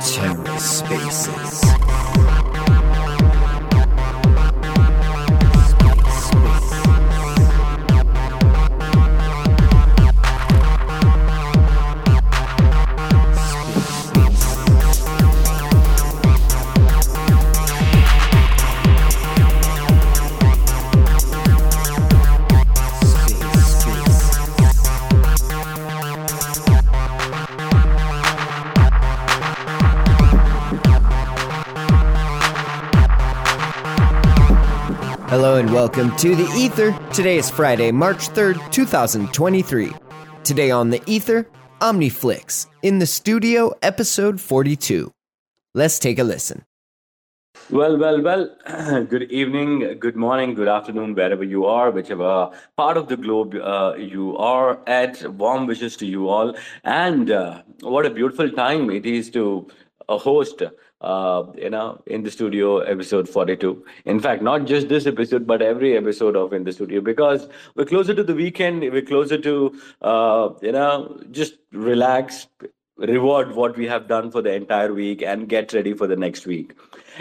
TerraSpaces. Hello and welcome to The Ether. Today is Friday, March 3rd, 2023. Today on The Ether, Omniflix. In the studio, episode 42. Let's take a listen. Well, well, well. Good evening, good morning, good afternoon, wherever you are, whichever part of the globe uh, you are at. Warm wishes to you all. And uh, what a beautiful time it is to uh, host uh, you know, in the studio episode 42. In fact, not just this episode, but every episode of In the Studio because we're closer to the weekend, we're closer to, uh, you know, just relax, reward what we have done for the entire week and get ready for the next week.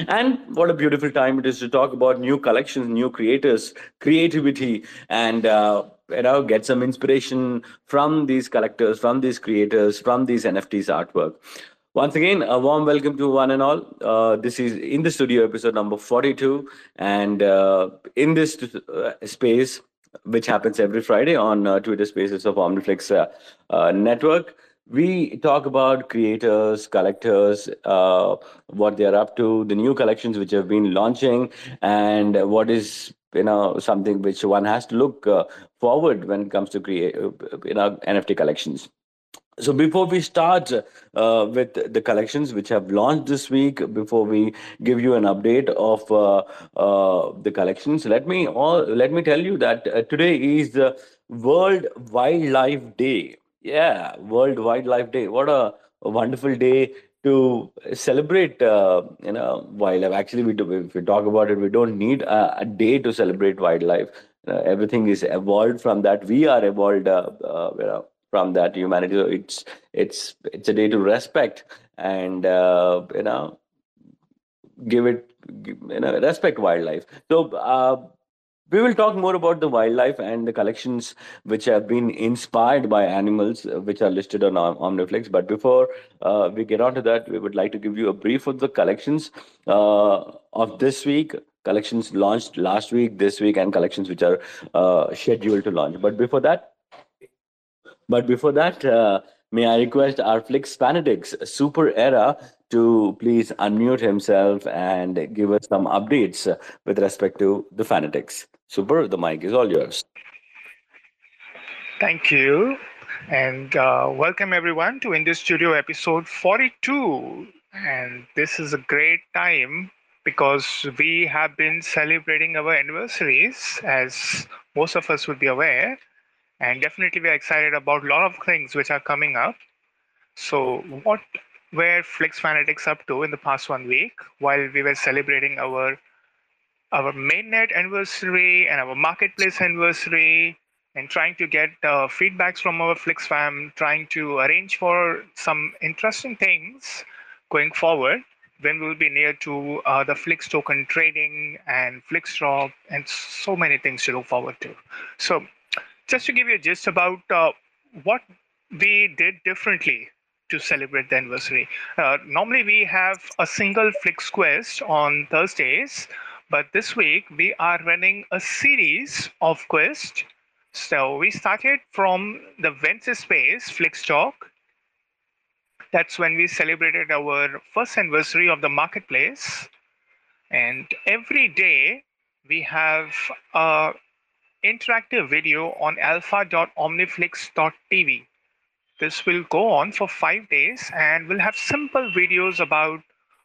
And what a beautiful time it is to talk about new collections, new creators, creativity, and uh, you know get some inspiration from these collectors, from these creators, from these NFTs artwork. Once again, a warm welcome to one and all. Uh, this is in the studio episode number 42. And uh, in this uh, space, which happens every Friday on uh, Twitter Spaces of Omniflix uh, uh, Network, we talk about creators, collectors, what they're up to, the new collections which have been launching, and what is you know something which one has to look forward when it comes to create you know NFT collections. So before we start uh, with the collections which have launched this week, before we give you an update of uh, uh, the collections, let me all let me tell you that uh, today is the World Wildlife Day. Yeah, World Wildlife Day. What a, a wonderful day to celebrate uh, you know wildlife. Actually, we do, if we talk about it, we don't need a, a day to celebrate wildlife. Uh, everything is evolved from that. We are evolved. you know from that humanity. So it's it's it's a day to respect and uh, you know give it you know respect wildlife. So. Uh, we will talk more about the wildlife and the collections which have been inspired by animals, uh, which are listed on Omniflix. But before uh, we get on to that, we would like to give you a brief of the collections uh, of this week collections launched last week, this week, and collections which are uh, scheduled to launch. But before that, but before that, uh, may I request our Flix Fanatics Super Era to please unmute himself and give us some updates with respect to the Fanatics. Super, the mic is all yours. Thank you. And uh, welcome everyone to In the Studio episode 42. And this is a great time because we have been celebrating our anniversaries, as most of us would be aware and definitely we're excited about a lot of things which are coming up. So, what were Flix Fanatics up to in the past one week while we were celebrating our our mainnet anniversary and our marketplace anniversary and trying to get uh, feedbacks from our Flix fam, trying to arrange for some interesting things going forward when we'll be near to uh, the Flix token trading and Flix drop and so many things to look forward to. So just to give you a gist about uh, what we did differently to celebrate the anniversary. Uh, normally, we have a single Flix Quest on Thursdays, but this week we are running a series of quests. So we started from the Wednesday space Flix Talk. That's when we celebrated our first anniversary of the marketplace. And every day we have a interactive video on alpha.omniflix.tv. This will go on for five days and we'll have simple videos about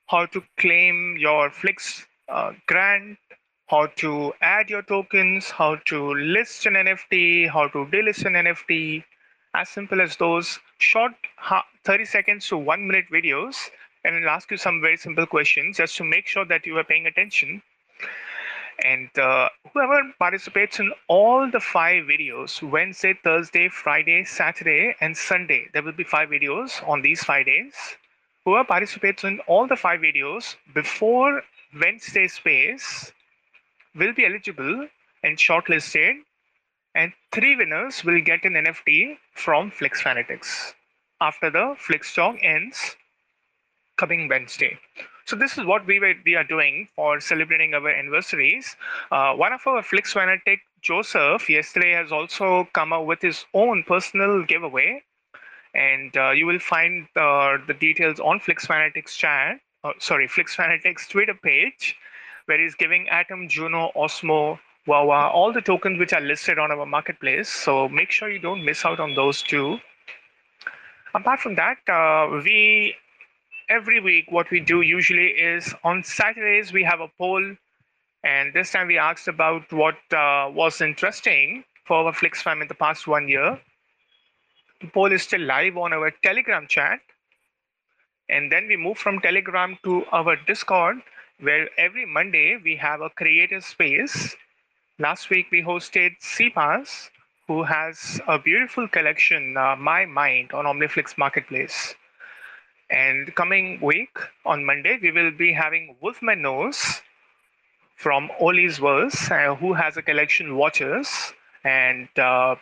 how to claim your Flix uh, grant, how to add your tokens, how to list an NFT, how to delist an NFT, as simple as those short 30 seconds to one minute videos. And I'll ask you some very simple questions just to make sure that you are paying attention And uh, whoever participates in all the five videos Wednesday, Thursday, Friday, Saturday, and Sunday there will be five videos on these five days. Whoever participates in all the five videos before Wednesday space will be eligible and shortlisted, and three winners will get an NFT from Flix Fanatics after the Flix talk ends coming Wednesday. So this is what we were, we are doing for celebrating our anniversaries. Uh, one of our Flix fanatic, Joseph, yesterday has also come up with his own personal giveaway, and uh, you will find uh, the details on Flix Fanatics chat. Uh, sorry, Flix Fanatics Twitter page, where he's giving Atom, Juno, Osmo, Wawa, all the tokens which are listed on our marketplace. So make sure you don't miss out on those too. Apart from that, uh, we every week, what we do usually is on Saturdays, we have a poll. And this time we asked about what uh, was interesting for our Flix fam in the past one year. The poll is still live on our Telegram chat. And then we move from Telegram to our Discord, where every Monday we have a creative space. Last week we hosted CPAS, who has a beautiful collection, uh, My Mind, on Omniflix Marketplace. And coming week on Monday, we will be having Wolfman Nose from Oli's Verse, uh, who has a collection watches. And uh,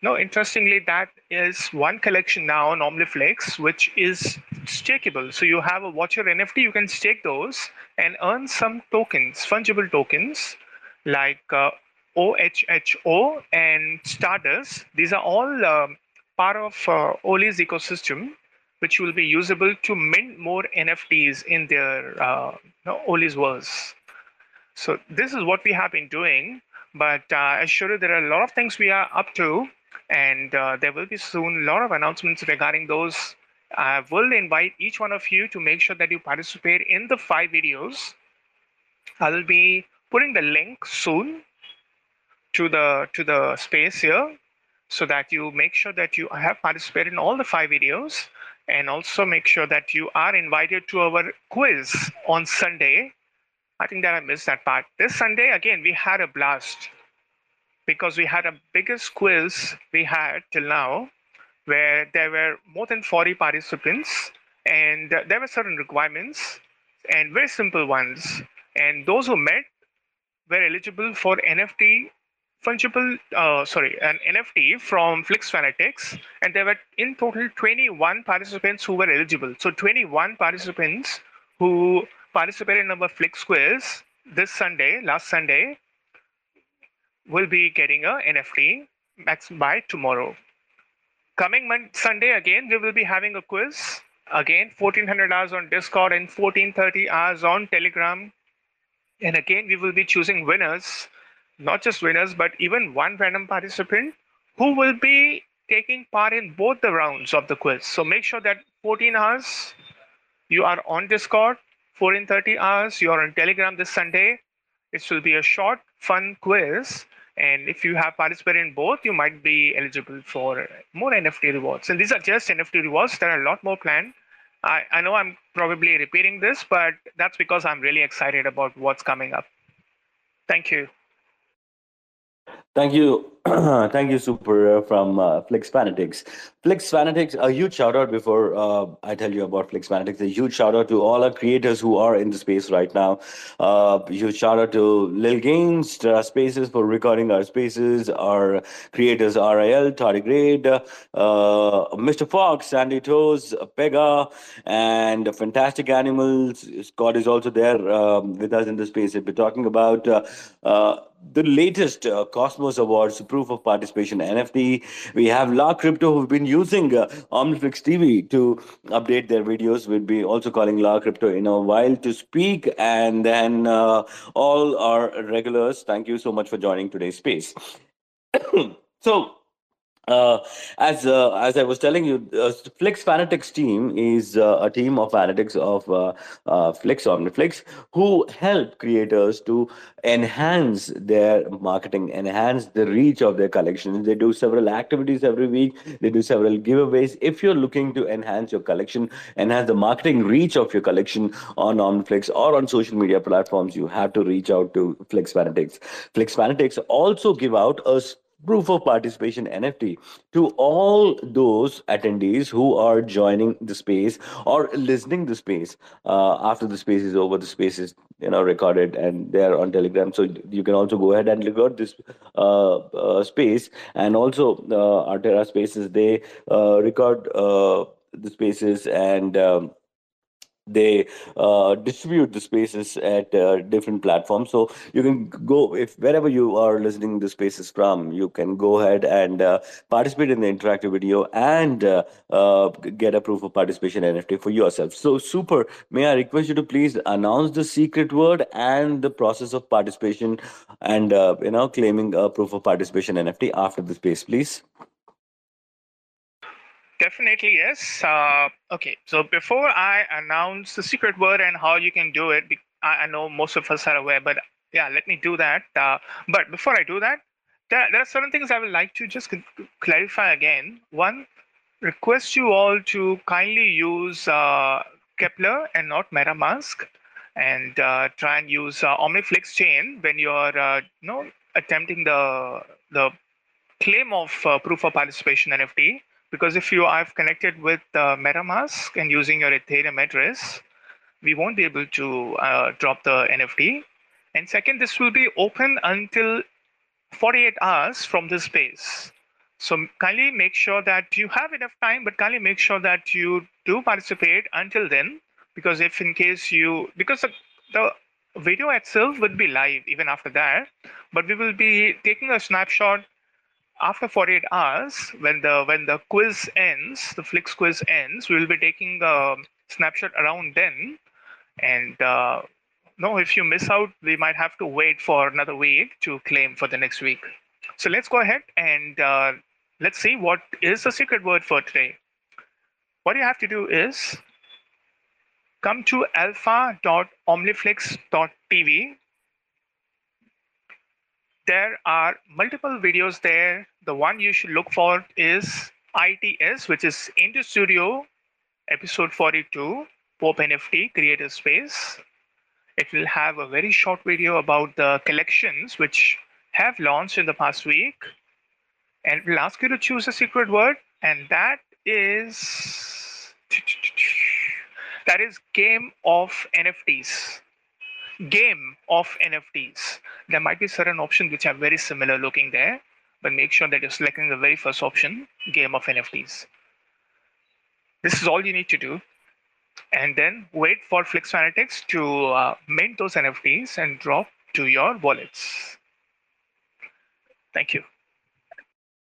no, interestingly, that is one collection now on Omniflix, which is stakeable. So you have a watcher NFT, you can stake those and earn some tokens, fungible tokens like uh, OHHO and Stardust. These are all um, part of uh, Oli's ecosystem which will be usable to mint more NFTs in their uh, Oli's verse. So this is what we have been doing, but uh, I assure you there are a lot of things we are up to, and uh, there will be soon a lot of announcements regarding those. I will invite each one of you to make sure that you participate in the five videos. I will be putting the link soon to the to the space here so that you make sure that you have participated in all the five videos and also make sure that you are invited to our quiz on Sunday. I think that I missed that part. This Sunday, again, we had a blast because we had a biggest quiz we had till now where there were more than 40 participants and there were certain requirements and very simple ones. And those who met were eligible for NFT fungible, uh, sorry, an NFT from Flix Fanatics, and there were in total 21 participants who were eligible. So 21 participants who participated in our Flix quiz this Sunday, last Sunday, will be getting a NFT max by tomorrow. Coming Monday, Sunday again, we will be having a quiz. Again, 1400 hours on Discord and 1430 hours on Telegram. And again, we will be choosing winners not just winners, but even one random participant who will be taking part in both the rounds of the quiz. So make sure that 14 hours you are on Discord, 14:30 hours you are on Telegram this Sunday. It will be a short, fun quiz. And if you have participated in both, you might be eligible for more NFT rewards. And these are just NFT rewards. There are a lot more planned. I, I know I'm probably repeating this, but that's because I'm really excited about what's coming up. Thank you. Thank you. Thank you, Super, uh, from uh, Flix Fanatics. Flix Fanatics, a huge shout out before uh, I tell you about Flix Fanatics. A huge shout out to all our creators who are in the space right now. Uh, huge shout out to Lil Games, uh, Spaces for recording our spaces, our creators RIL, Tardigrade, uh, Mr. Fox, Sandy Toes, Pega, and Fantastic Animals. Scott is also there um, with us in the space. We're talking about uh, the latest Cosmos Awards proof of participation NFT. We have La Crypto who've been using uh, TV to update their videos. We'll be also calling La Crypto in a while to speak. And then uh, all our regulars, thank you so much for joining today's space. so uh, as uh, as I was telling you, uh, Flix Fanatics team is uh, a team of fanatics of uh, uh, Flix Omniflix who help creators to enhance their marketing, enhance the reach of their collection. They do several activities every week. They do several giveaways. If you're looking to enhance your collection, enhance the marketing reach of your collection on Omniflix or on social media platforms, you have to reach out to Flix Fanatics. Flix Fanatics also give out a proof of participation NFT to all those attendees who are joining the space or listening the space uh, after the space is over. The space is you know recorded and they're on Telegram, so you can also go ahead and record this uh, uh, space. And also, uh, Artera Spaces they uh, record uh, the spaces and. Um, they uh, distribute the spaces at uh, different platforms. So you can go if wherever you are listening the spaces from you can go ahead and uh, participate in the interactive video and uh, uh, get a proof of participation nft for yourself. So super. May i request you to please announce the secret word and the process of participation and uh, you know claiming a proof of participation nft after the space please Definitely, yes. Uh, okay, so before I announce the secret word and how you can do it, I, know most of us are aware, but yeah, let me do that. Uh, but before I do that, there, there, are certain things I would like to just clarify again. One, request you all to kindly use uh, Keplr and not MetaMask, and uh, try and use uh, OmniFlix chain when you're, uh, you know, attempting the the claim of uh, proof of participation NFT because if you are connected with uh, MetaMask and using your Ethereum address, we won't be able to uh, drop the NFT. And second, this will be open until 48 hours from this space. So kindly make sure that you have enough time, but kindly make sure that you do participate until then, because if in case you, because the, the video itself would be live even after that, but we will be taking a snapshot after 48 hours, when the when the quiz ends, the Flix quiz ends, we will be taking a snapshot around then. And uh, no, if you miss out, we might have to wait for another week to claim for the next week. So let's go ahead and uh, let's see what is the secret word for today. What you have to do is come to alpha.omniflix.tv there are multiple videos there. The one you should look for is ITS, which is Into Studio episode 42, Pop NFT Creator Space. It will have a very short video about the collections which have launched in the past week. And we'll ask you to choose a secret word, and that is that is game of NFTs game of NFTs. There might be certain options which are very similar looking there, but make sure that you're selecting the very first option, game of NFTs. This is all you need to do. And then wait for Flix Fanatics to uh, mint those NFTs and drop to your wallets. Thank you.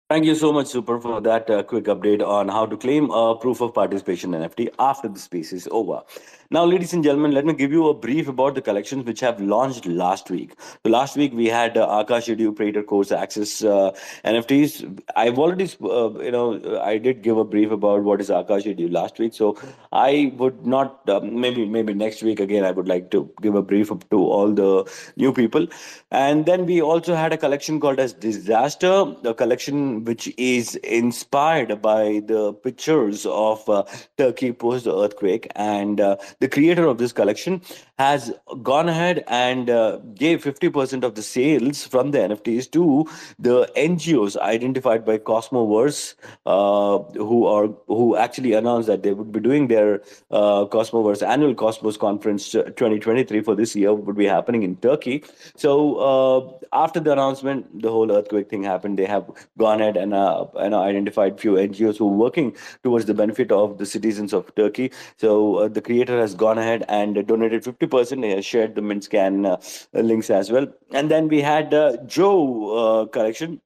Thank you so much, Super, for that uh, quick update on how to claim a proof of participation NFT after the space is over. Now, ladies and gentlemen, let me give you a brief about the collections which have launched last week. So, last week we had uh, Akash Edu Praetor Course Access uh, NFTs. I've already, uh, you know, I did give a brief about what is Akash Edu last week. So, I would not, uh, maybe maybe next week again, I would like to give a brief to all the new people. And then we also had a collection called as Disaster, a collection which is inspired by the pictures of uh, Turkey post earthquake and uh, the creator of this collection has gone ahead and uh, gave 50% of the sales from the NFTs to the NGOs identified by Cosmoverse, uh, who are who actually announced that they would be doing their uh, Cosmoverse annual Cosmos conference 2023 for this year would be happening in Turkey. So uh, after the announcement, the whole earthquake thing happened. They have gone and uh, and identified few NGOs who are working towards the benefit of the citizens of Turkey. So uh, the creator has gone ahead and donated 50 50% shared the Mintscan uh, links as well. And then we had Joe uh, collection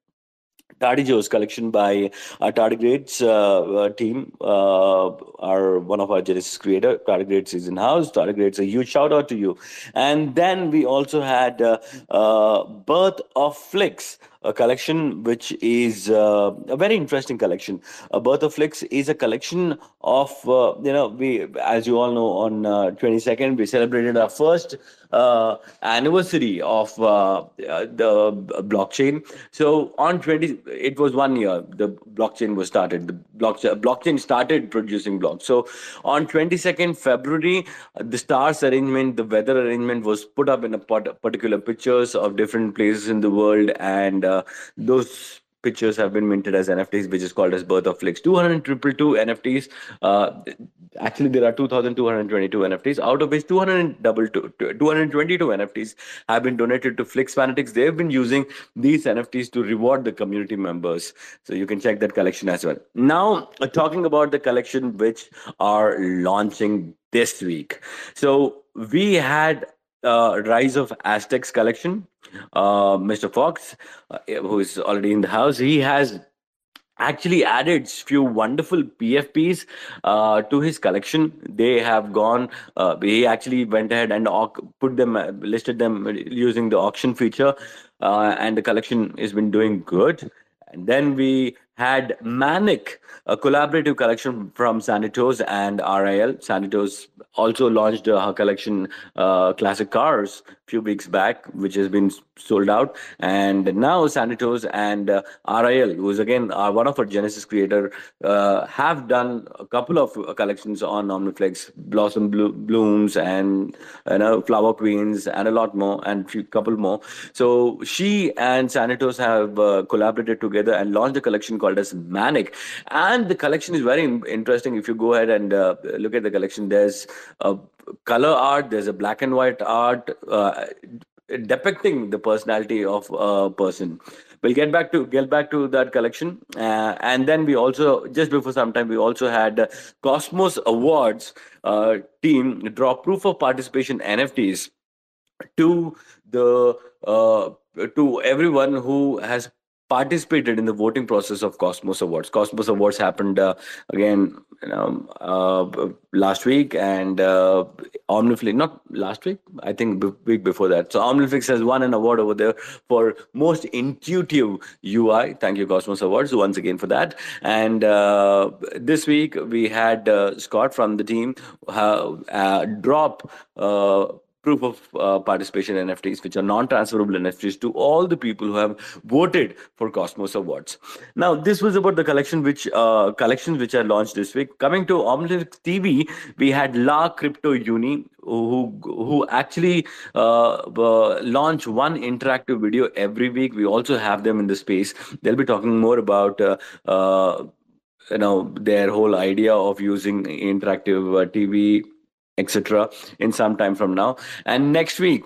Tardy Joe's collection by our Tardigrades uh, uh, team, uh, are one of our Genesis creator. Tardigrades is in house. Tardigrades, a huge shout out to you. And then we also had uh, Birth of Flix, a collection which is uh, a very interesting collection. A Birth of Flix is a collection of, uh, you know, we, as you all know, on 22nd, we celebrated our first uh, anniversary of uh, the blockchain. So on 20, it was one year the blockchain was started. The blockchain blockchain started producing blocks. So on 22nd February, the stars arrangement, the weather arrangement was put up in a particular pictures of different places in the world, and uh, those pictures have been minted as NFTs, which is called as Birth of Flix. 222 NFTs. Uh, actually, there are 2,222 NFTs, out of which 222 NFTs have been donated to Flix Fanatics. They've been using these NFTs to reward the community members. So you can check that collection as well. Now, uh, talking about the collection which are launching this week. So we had uh, Rise of Aztecs collection. Uh, Mr. Fox, uh, who is already in the house, he has actually added few wonderful PFPs uh, to his collection. They have gone. Uh, he actually went ahead and put them, uh, listed them using the auction feature, uh, and the collection has been doing good. And then we had Manic, a collaborative collection from Sandy Toes and RIL. Sandy Toes also launched her collection, uh, Classic Cars, a few weeks back, which has been sold out. And now Sandy Toes and uh, RIL, who is again uh, one of our Genesis creator, uh, have done a couple of collections on OmniFlix, Blossom Blo- Blooms and you know Flower Queens and a lot more and a couple more. So she and Sandy Toes have uh, collaborated together and launched a collection called called as Manic. And the collection is very interesting. If you go ahead and uh, look at the collection, there's a color art, there's a black and white art uh, depicting the personality of a person. We'll get back to get back to that collection, uh, and then we also just before some time we also had Cosmos Awards uh, team draw proof of participation NFTs to the uh, to everyone who has participated in the voting process of Cosmos Awards. Cosmos Awards happened uh, again you know, uh, last week, and uh, Omniflix, not last week, I think b- week before that. So Omniflix has won an award over there for most intuitive UI. Thank you, Cosmos Awards, once again for that. And uh, this week we had uh, Scott from the team uh, drop proof of uh, participation NFTs, which are non-transferable NFTs, to all the people who have voted for Cosmos Awards. Now, this was about the collection which uh, collections which are launched this week. Coming to Omniflix TV, we had La Crypto Uni, who who actually uh, uh, launch one interactive video every week. We also have them in the space. They'll be talking more about. Uh, uh, you know their whole idea of using interactive uh, TV etc. in some time from now. And next week,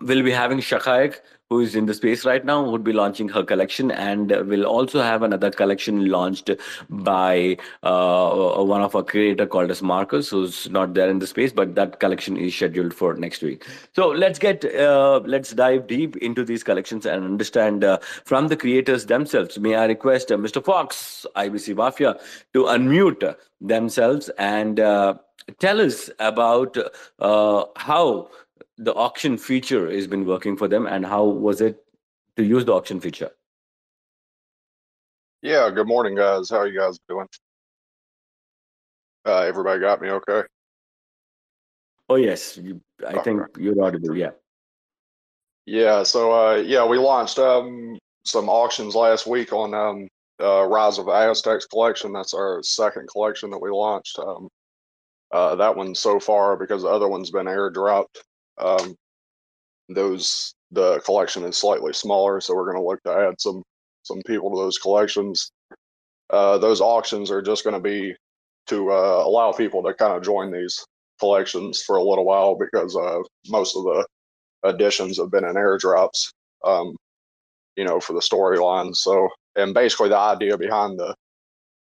we'll be having Shakaik, who is in the space right now, would be launching her collection, and we'll also have another collection launched by uh, one of our creator called as Marcus, who's not there in the space, but that collection is scheduled for next week. So let's get uh, let's dive deep into these collections and understand uh, from the creators themselves. May I request uh, Mr. Fox, IBC Mafia, to unmute themselves and uh, tell us about uh, how the auction feature has been working for them and how was it to use the auction feature? Yeah good morning guys. How are you guys doing? Uh, everybody got me okay? Oh yes. You, i think you're audible yeah. Yeah so uh, yeah we launched um, some auctions last week on um, uh, rise of aztecs collection. That's our second collection that we launched um, uh, that one so far because the other one's been airdropped. Um, those the collection is slightly smaller, so we're going to look to add some some people to those collections. Uh, those auctions are just going to be to uh, allow people to kind of join these collections for a little while because uh, most of the additions have been in airdrops. Um, you know, for the storyline. So, and basically the idea behind the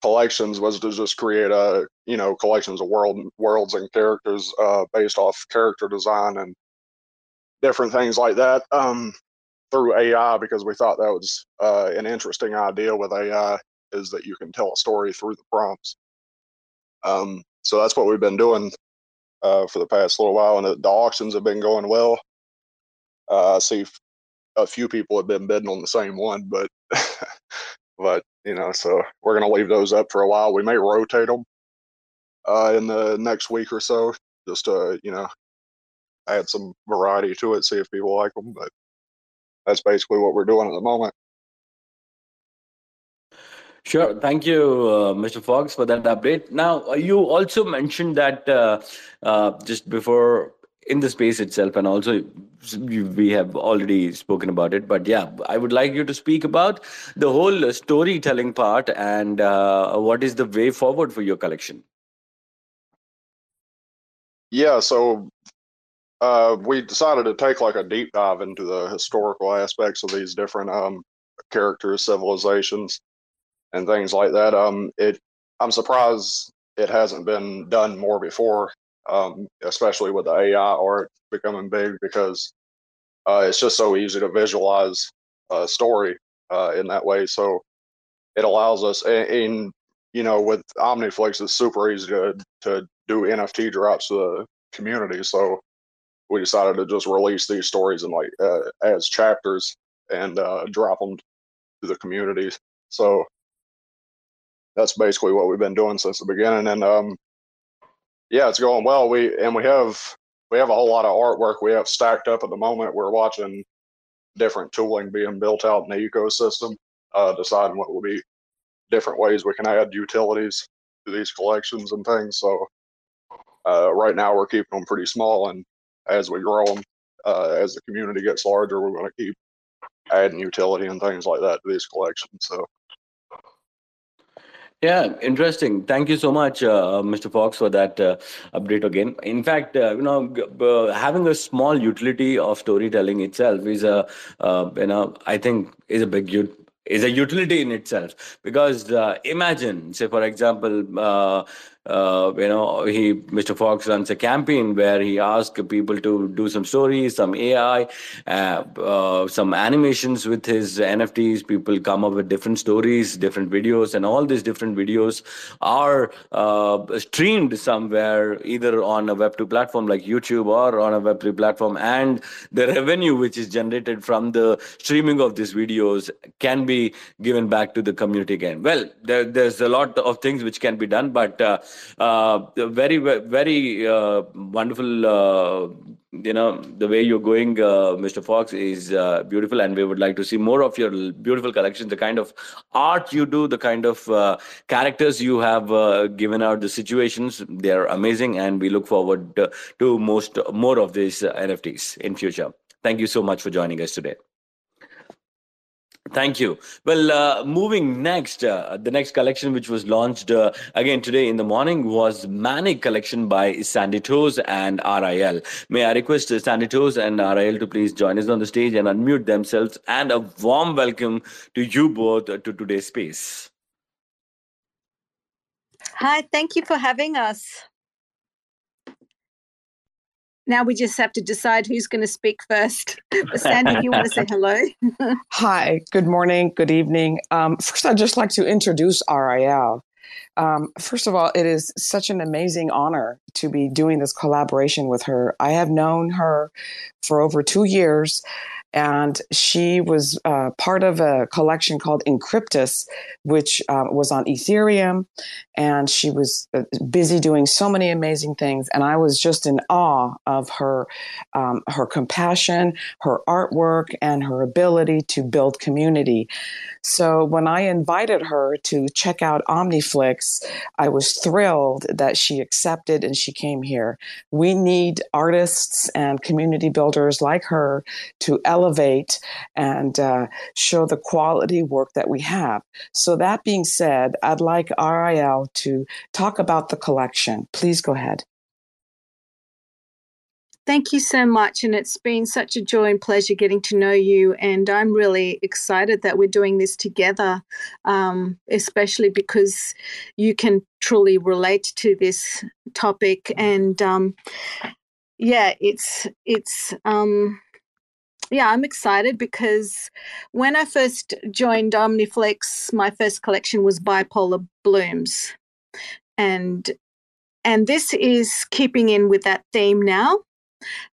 collections was to just create a you know collections of world worlds and characters uh, based off character design and different things like that um, through AI because we thought that was uh, an interesting idea with AI is that you can tell a story through the prompts. Um, so that's what we've been doing uh, for the past little while, and the, the auctions have been going well. Uh, I see a few people have been bidding on the same one, but but you know, so we're gonna leave those up for a while. We may rotate them uh, in the next week or so, just to you know add some variety to it, see if people like them. But that's basically what we're doing at the moment. Sure. Thank you, uh, Mr. Fox, for that update. Now, uh, you also mentioned that uh, uh, just before in the space itself, and also we have already spoken about it. But yeah, I would like you to speak about the whole storytelling part and uh, what is the way forward for your collection. Yeah. So uh, we decided to take like a deep dive into the historical aspects of these different um, characters, civilizations and things like that. Um, it I'm surprised it hasn't been done more before, um, especially with the AI art becoming big because uh, it's just so easy to visualize a story uh, in that way. So it allows us, and, and you know, with OmniFlix, it's super easy to to do NFT drops to the community. So we decided to just release these stories in like uh, as chapters and uh, drop them to the communities. So that's basically what we've been doing since the beginning. And um, yeah, it's going well. We and we have we have a whole lot of artwork we have stacked up at the moment. We're watching different tooling being built out in the ecosystem, uh, deciding what will be different ways we can add utilities to these collections and things. So uh, right now we're keeping them pretty small, and as we grow them, uh, as the community gets larger, we're going to keep adding utility and things like that to these collections. So yeah, interesting. Thank you so much, uh, Mr. Fox, for that uh, update again. In fact, uh, you know, uh, having a small utility of storytelling itself is a, uh, you know, I think is a big is a utility in itself because uh, imagine say for example uh, you know, he Mr. Fox runs a campaign where he asks people to do some stories, some AI, uh, uh, some animations with his NFTs. People come up with different stories, different videos, and all these different videos are uh, streamed somewhere, either on a Web2 platform like YouTube or on a Web3 platform. And the revenue which is generated from the streaming of these videos can be given back to the community again. Well, there, there's a lot of things which can be done, but uh, very very uh, wonderful uh, you know the way you're going uh, mr fox is uh, beautiful and we would like to see more of your beautiful collection the kind of art you do the kind of uh, characters you have given out the situations they're amazing and we look forward to most more of these nfts in future. Thank you so much for joining us today Thank you. Well, uh, moving next, uh, the next collection which was launched uh, again today in the morning was Manic collection by Sandy Toes and RIL. May I request Sandy Toes and RIL to please join us on the stage and unmute themselves and a warm welcome to you both to today's space. Hi, thank you for having us. Now we just have to decide who's going to speak first. Sandy, you want to say hello. Hi, good morning, good evening. Um, first, I'd just like to introduce RIL. Um, first of all, it is such an amazing honor to be doing this collaboration with her. I have known her for over two years, and she was uh, part of a collection called Encryptus, which uh, was on Ethereum, and she was uh, busy doing so many amazing things. And I was just in awe of her, um, her compassion, her artwork, and her ability to build community. So when I invited her to check out OmniFlix, I was thrilled that she accepted and she came here. We need artists and community builders like her to elevate and uh, show the quality work that we have. So that being said, I'd like RIL to talk about the collection. Please go ahead. Thank you so much. And it's been such a joy and pleasure getting to know you. And I'm really excited that we're doing this together, um, especially because you can truly relate to this topic. And um, yeah, it's, it's, um, yeah, I'm excited because when I first joined OmniFlix, my first collection was Bipolar Blooms. And and this is keeping in with that theme now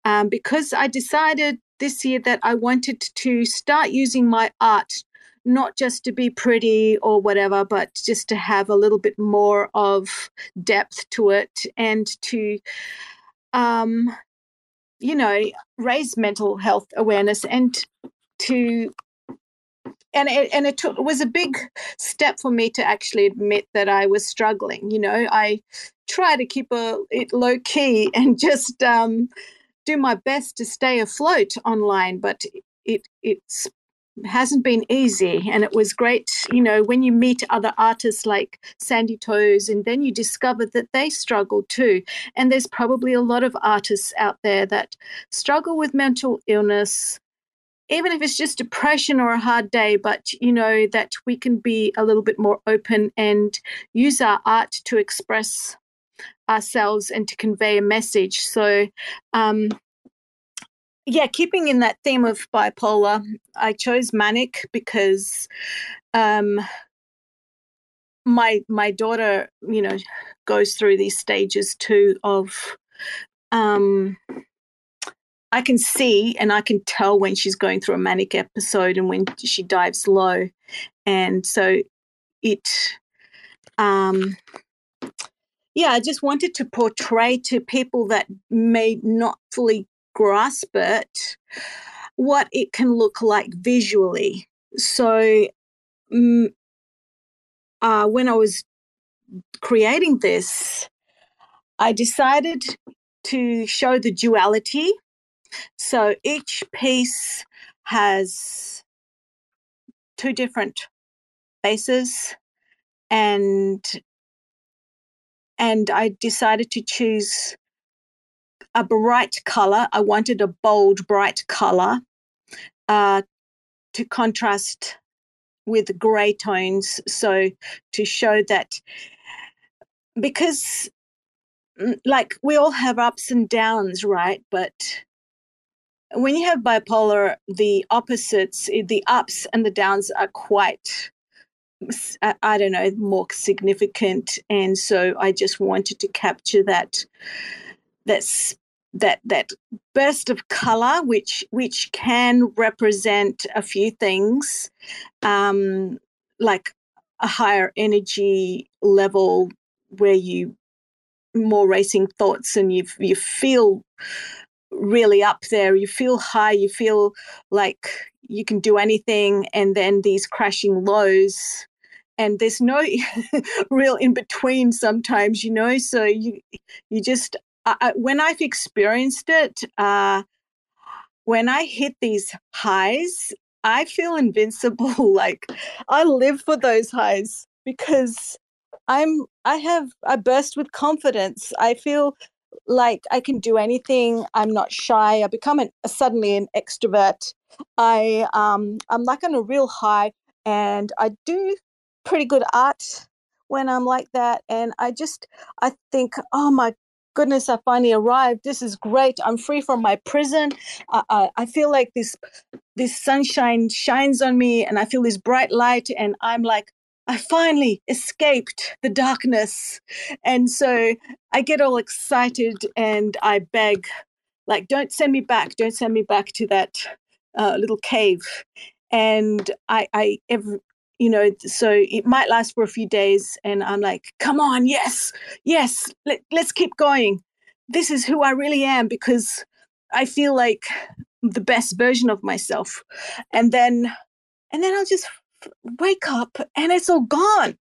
um, because I decided this year that I wanted to start using my art not just to be pretty or whatever, but just to have a little bit more of depth to it and to, um, you know, raise mental health awareness and to and it, and it, took, it was a big step for me to actually admit that I was struggling. You know, I try to keep a, it low key and just um, do my best to stay afloat online, but it it's hasn't been easy and it was great you know when you meet other artists like sandy toes and then you discover that they struggle too and there's probably a lot of artists out there that struggle with mental illness even if it's just depression or a hard day, but you know, that we can be a little bit more open and use our art to express ourselves and to convey a message. So, um, yeah, keeping in that theme of bipolar, I chose manic because um, my my daughter, you know, goes through these stages too of um, I can see and I can tell when she's going through a manic episode and when she dives low. And so it, um, yeah, I just wanted to portray to people that may not fully grasp it what it can look like visually. So, um, uh, when I was creating this, I decided to show the duality so each piece has two different bases and and I decided to choose a bright color. I wanted a bold, bright color uh, to contrast with gray tones. So to show that because mm, like we all have ups and downs, right? But when you have bipolar, the opposites, eh, the ups and the downs are quite, I don't know, more significant. And so I just wanted to capture that, that's that that burst of color, which which can represent a few things, um, like a higher energy level where you more racing thoughts and you you feel really up there. You feel high, you feel like you can do anything, and then these crashing lows. And there's no real in between sometimes, you know. So you you just when I've experienced it, uh, when I hit these highs, I feel invincible. like I live for those highs because I'm I have I burst with confidence. I feel like I can do anything. I'm not shy. I become an, suddenly an extrovert. I um, I'm like on a real high, and I do pretty good art when I'm like that. And I just I think, oh my goodness, I finally arrived. This is great. I'm free from my prison. Uh, uh, I feel like this this sunshine shines on me, and I feel this bright light, and I'm like I finally escaped the darkness. And so I get all excited and I beg, like, don't send me back. Don't send me back to that uh, little cave. And I, I, every, you know, so it might last for a few days. And I'm like, come on, yes, yes, let, let's keep going. This is who I really am because I feel like the best version of myself. And then, and then I'll just wake up and it's all gone.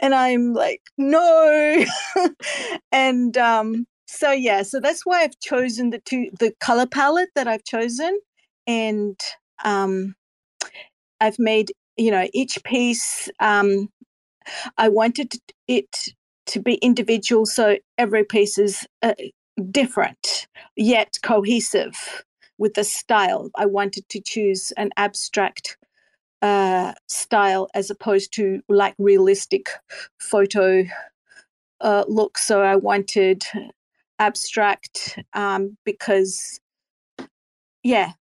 And I'm like, no. and um, so yeah, so that's why I've chosen the two the color palette that I've chosen. And um I've made, you know, each piece um I wanted it to be individual, so every piece is uh, different yet cohesive with the style. I wanted to choose an abstract uh, style as opposed to like realistic photo uh, look. So I wanted abstract um, because, yeah,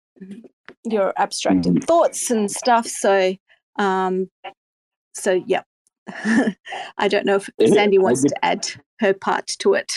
you're abstracting mm-hmm. thoughts and stuff. So, um, so yeah. I don't know if Sandy wants to add her part to it.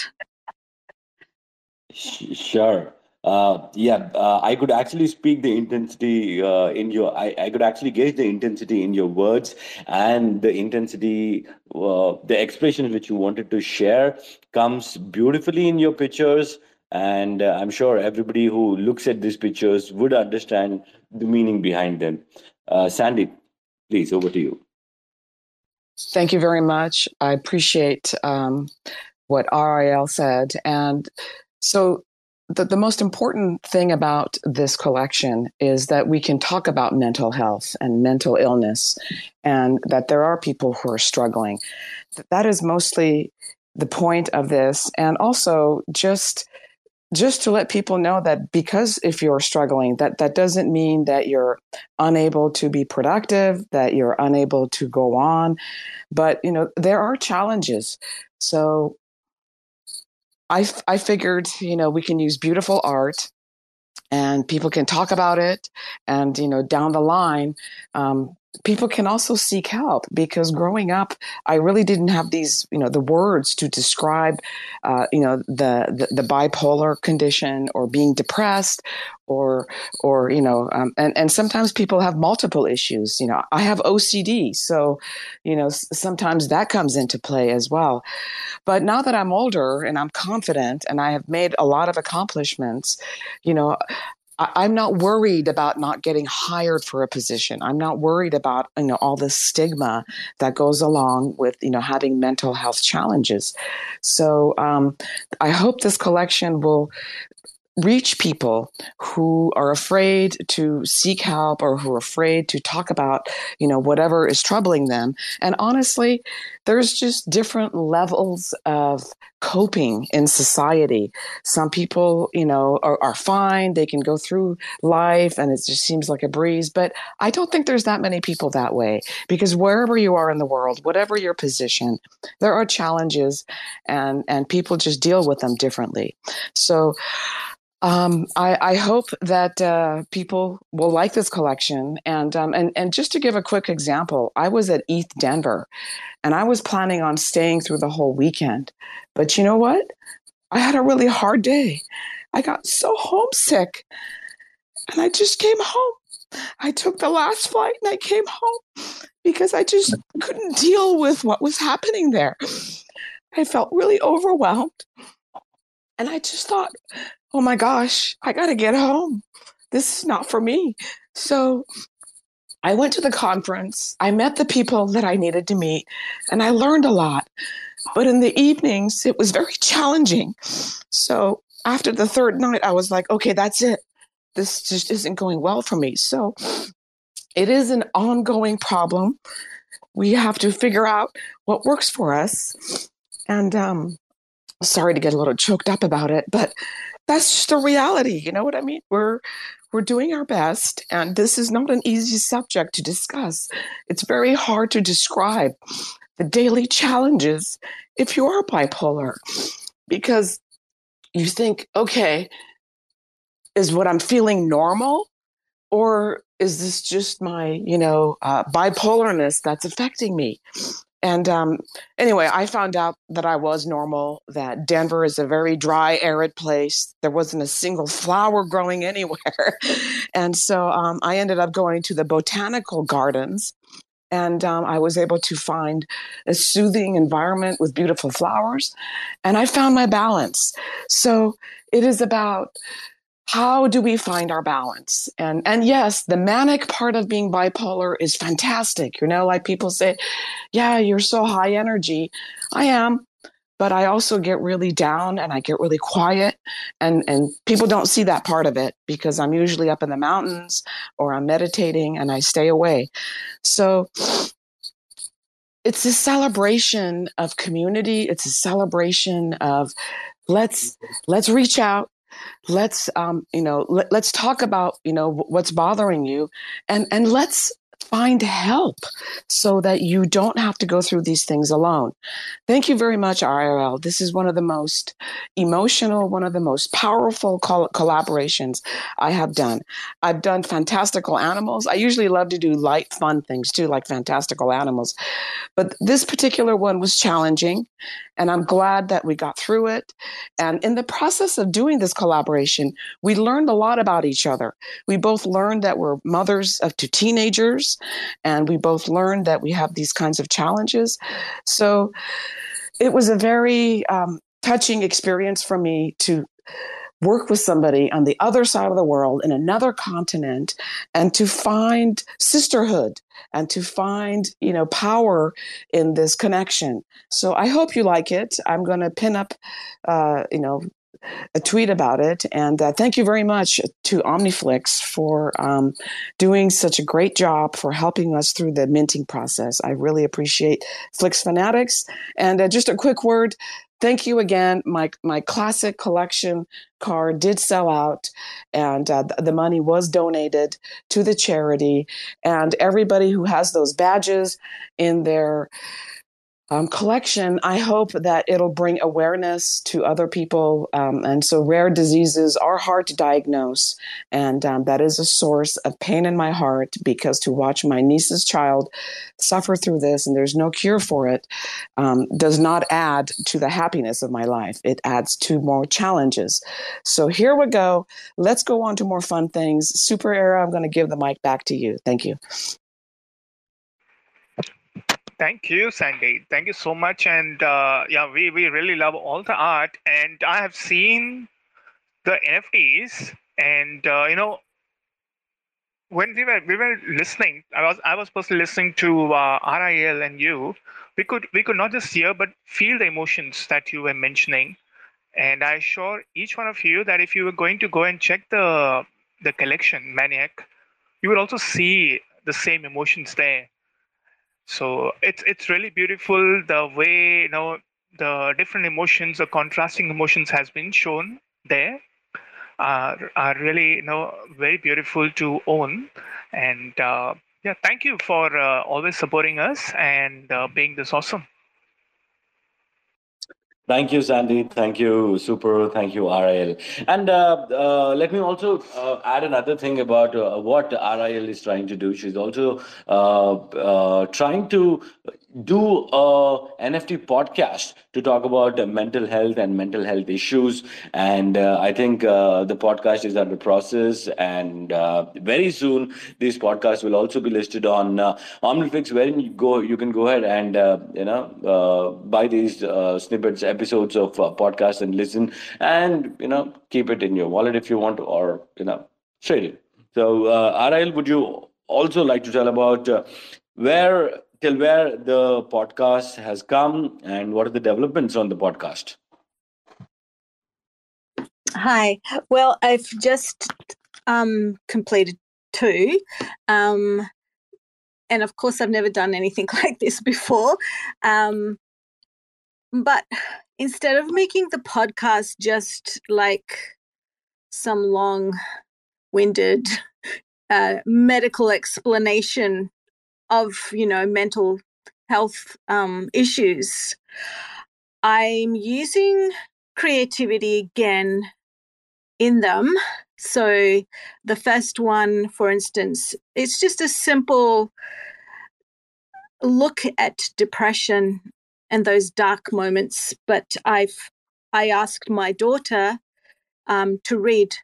Sure. uh, yeah, uh, I could actually speak the intensity uh, in your. I, I could actually gauge the intensity in your words and the intensity, uh, the expression which you wanted to share comes beautifully in your pictures. And uh, I'm sure everybody who looks at these pictures would understand the meaning behind them. Uh, Sandy, please, over to you. Thank you very much. I appreciate um, what RIL said. And so the, the most important thing about this collection is that we can talk about mental health and mental illness and that there are people who are struggling. That is mostly the point of this. And also just just to let people know that because if you're struggling that that doesn't mean that you're unable to be productive that you're unable to go on but you know there are challenges so I, I figured, you know, we can use beautiful art and people can talk about it. And, you know, down the line, um, people can also seek help because growing up i really didn't have these you know the words to describe uh, you know the, the, the bipolar condition or being depressed or or you know um, and and sometimes people have multiple issues you know i have ocd so you know sometimes that comes into play as well. But now that i'm older and i'm confident and i have made a lot of accomplishments you know I, am not worried about not getting hired for a position. I'm not worried about you know all the stigma that goes along with you know having mental health challenges. So um, I hope this collection will reach people who are afraid to seek help or who are afraid to talk about you know whatever is troubling them and honestly there's just different levels of coping in society. Some people you know are, are fine they can go through life and it just seems like a breeze but i don't think there's that many people that way because wherever you are in the world whatever your position there are challenges and and people just deal with them differently. So um, I, I, hope that uh, people will like this collection. And, um, and, and just to give a quick example, I was at ETH Denver and I was planning on staying through the whole weekend. But you know what? I had a really hard day. I got so homesick and I just came home. I took the last flight and I came home because I just couldn't deal with what was happening there. I felt really overwhelmed. And I just thought, oh my gosh, I got to get home. This is not for me. So I went to the conference. I met the people that I needed to meet, and I learned a lot. But in the evenings, it was very challenging. So after the third night, I was like, okay, that's it. This just isn't going well for me. So it is an ongoing problem. We have to figure out what works for us. And um, sorry to get a little choked up about it, but that's just a reality. You know what I mean? We're we're doing our best, and this is not an easy subject to discuss. It's very hard to describe the daily challenges if you are bipolar, because you think, okay, is what I'm feeling normal, or is this just my, you know, uh, bipolarness that's affecting me? And um, anyway, I found out that I was normal, that Denver is a very dry, arid place. There wasn't a single flower growing anywhere. and so um, I ended up going to the botanical gardens. And um, I was able to find a soothing environment with beautiful flowers. And I found my balance. So it is about how do we find our balance? And and yes the manic part of being bipolar is fantastic. You know like people say yeah you're so high energy. I am but i also get really down and i get really quiet and and people don't see that part of it because i'm usually up in the mountains or i'm meditating and i stay away. So it's a celebration of community. It's a celebration of let's let's reach out let's um, you know let, us talk about you know what's bothering you and and let's find help so that you don't have to go through these things alone. Thank you very much, RIL. This is one of the most emotional, one of the most powerful col- collaborations I have done. I've done fantastical animals. I usually love to do light, fun things too, like fantastical animals. But this particular one was challenging, and I'm glad that we got through it. And in the process of doing this collaboration, we learned a lot about each other. We both learned that we're mothers of two teenagers, and we both learned that we have these kinds of challenges. So it was a very um, touching experience for me to work with somebody on the other side of the world in another continent and to find sisterhood and to find you know power in this connection so i hope you like it i'm going to pin up uh, you know a tweet about it and uh, thank you very much to omniflix for um, doing such a great job for helping us through the minting process i really appreciate flix fanatics and uh, just a quick word thank you again. My my classic collection card did sell out, and uh, the money was donated to the charity. And everybody who has those badges in their um, collection, I hope that it'll bring awareness to other people. Um, and so, rare diseases are hard to diagnose. And um, that is a source of pain in my heart because to watch my niece's child suffer through this and there's no cure for it um, does not add to the happiness of my life. It adds to more challenges. So, here we go. Let's go on to more fun things. Super Era, I'm going to give the mic back to you. Thank you. Thank you, Sandy. Thank you so much. And uh, yeah, we, we really love all the art. And I have seen the NFTs, and uh, you know, when we were we were listening, I was I was personally listening to uh, RIL and you. We could we could not just hear but feel the emotions that you were mentioning. And I assure each one of you that if you were going to go and check the the collection Maniac, you would also see the same emotions there so it's it's really beautiful the way you know the different emotions the contrasting emotions has been shown there are, are really you know very beautiful to own. And uh, yeah thank you for uh, always supporting us and uh, being this awesome Thank you, Sandy. Thank you, Super. Thank you, RIL. And uh, uh, let me also uh, add another thing about uh, what RIL is trying to do. She's also uh, uh, trying to do a NFT podcast to talk about mental health and mental health issues. And uh, I think uh, the podcast is under process, and uh, very soon this podcast will also be listed on uh, where you go, you can go ahead and uh, you know uh, buy these snippets, episodes of uh, podcast, and listen, and you know keep it in your wallet if you want, or you know trade it. So, uh, would you also like to tell about where till where the podcast has come and what are the developments on the podcast? Hi. Well, I've just um, completed two. Um, and of course, I've never done anything like this before. Um, but instead of making the podcast just like some long winded uh, medical explanation of you know mental health um, issues. I'm using creativity again in them. So the first one for instance it's just a simple look at depression and those dark moments but i've i asked my daughter um, to read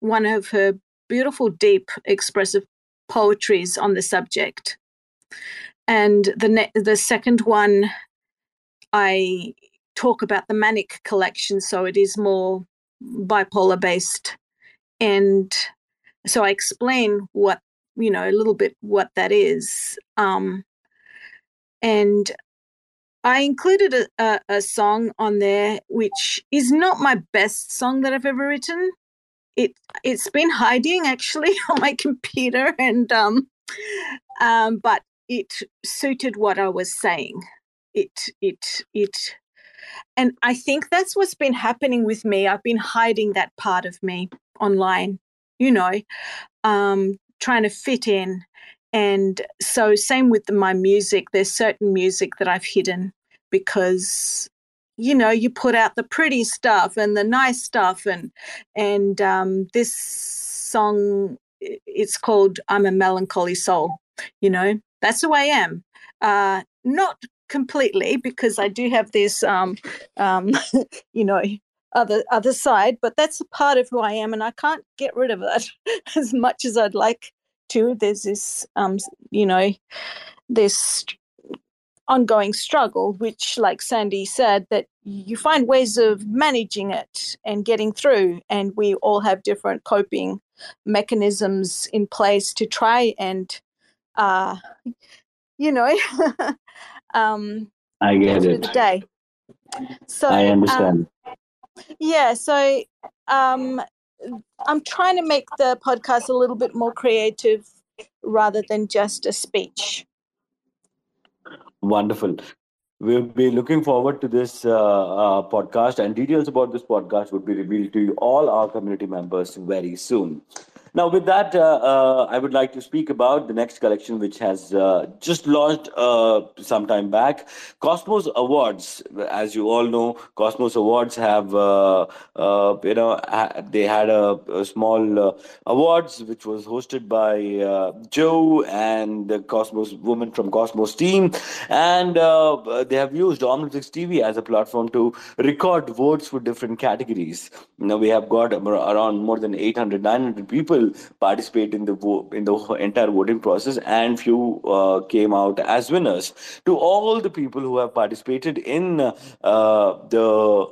one of her beautiful deep expressive poetries on the subject and the ne- the second one i talk about the manic collection so it is more bipolar based. And so i explain what you know a little bit what that is um and i included a, a, a song on there which is not my best song that i've ever written. It it's been hiding actually on my computer and um um but it suited what I was saying. It it it and I think that's what's been happening with me. I've been hiding that part of me online, you know, um, trying to fit in. and so same with my music there's certain music that i've hidden because you know you put out the pretty stuff and the nice stuff and and um, this song it's called i'm a melancholy soul you know that's who i am uh, not completely because i do have this um, um, you know other other side but that's a part of who i am and i can't get rid of it as much as i'd like to there's this um, you know this ongoing struggle, which, like Sandy said, that you find ways of managing it and getting through. And we all have different coping mechanisms in place to try and, uh, you know, um, I get it. The day. So I understand. Um, yeah. So um, I'm trying to make the podcast a little bit more creative rather than just a speech. Wonderful. We'll be looking forward to this uh, uh, podcast, and details about this podcast would be revealed to you, all our community members very soon. Now, with that, uh, uh, I would like to speak about the next collection, which has uh, just launched some time back. Cosmos Awards, as you all know, Cosmos Awards have, you know, they had a, a small awards which was hosted by Joe and the Cosmos woman from Cosmos team, and they have used Omniflix TV as a platform to record votes for different categories. Now we have got around more than 800, 900 people participate in the in the entire voting process, and few uh, came out as winners. To all the people who have participated in uh, the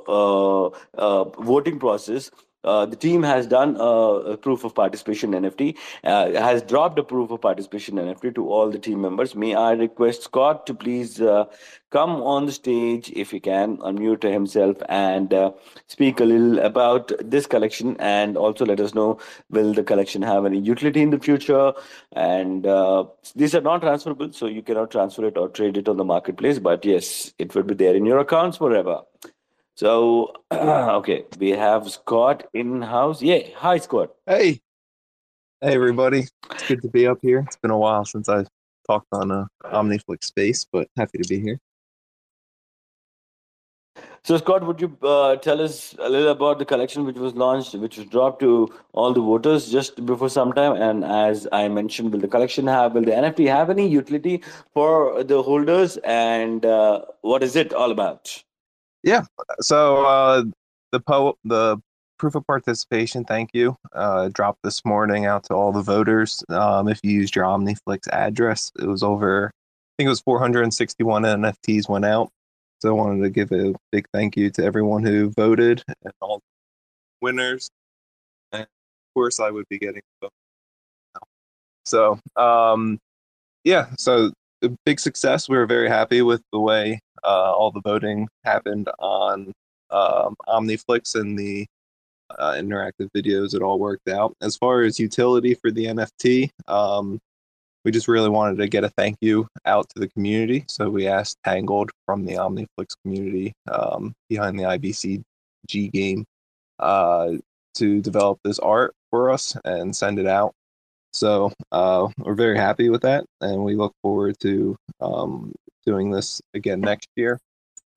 uh, uh, voting process, uh, the team has done a, proof of participation NFT, uh, has dropped a proof of participation NFT to all the team members. May I request Scott to please uh, come on the stage if he can, unmute himself and uh, speak a little about this collection and also let us know will the collection have any utility in the future? And uh, these are non transferable, so you cannot transfer it or trade it on the marketplace, but yes, it will be there in your accounts forever. So, okay, we have Scott in house. Yeah, hi, Scott. Hey, hey, everybody. It's good to be up here. It's been a while since I've talked on uh, Omniflix Space, but happy to be here. So, Scott, would you uh, tell us a little about the collection which was launched, which was dropped to all the voters just before some time? And as I mentioned, will the collection have, will the NFT have any utility for the holders? And uh, what is it all about? Yeah. So uh, the po the proof of participation, thank you, uh, dropped this morning out to all the voters. Um, if you used your OmniFlix address, it was over. I think it was 461 NFTs went out. So I wanted to give a big thank you to everyone who voted and all winners. And of course, I would be getting. So, um, yeah, so a big success. We were very happy with the way all the voting happened on um, OmniFlix and the uh, interactive videos. It all worked out. As far as utility for the NFT, um, we just really wanted to get a thank you out to the community. So we asked Tangled from the OmniFlix community um, behind the IBCG game uh, to develop this art for us and send it out. So uh, we're very happy with that, and we look forward to um, doing this again next year.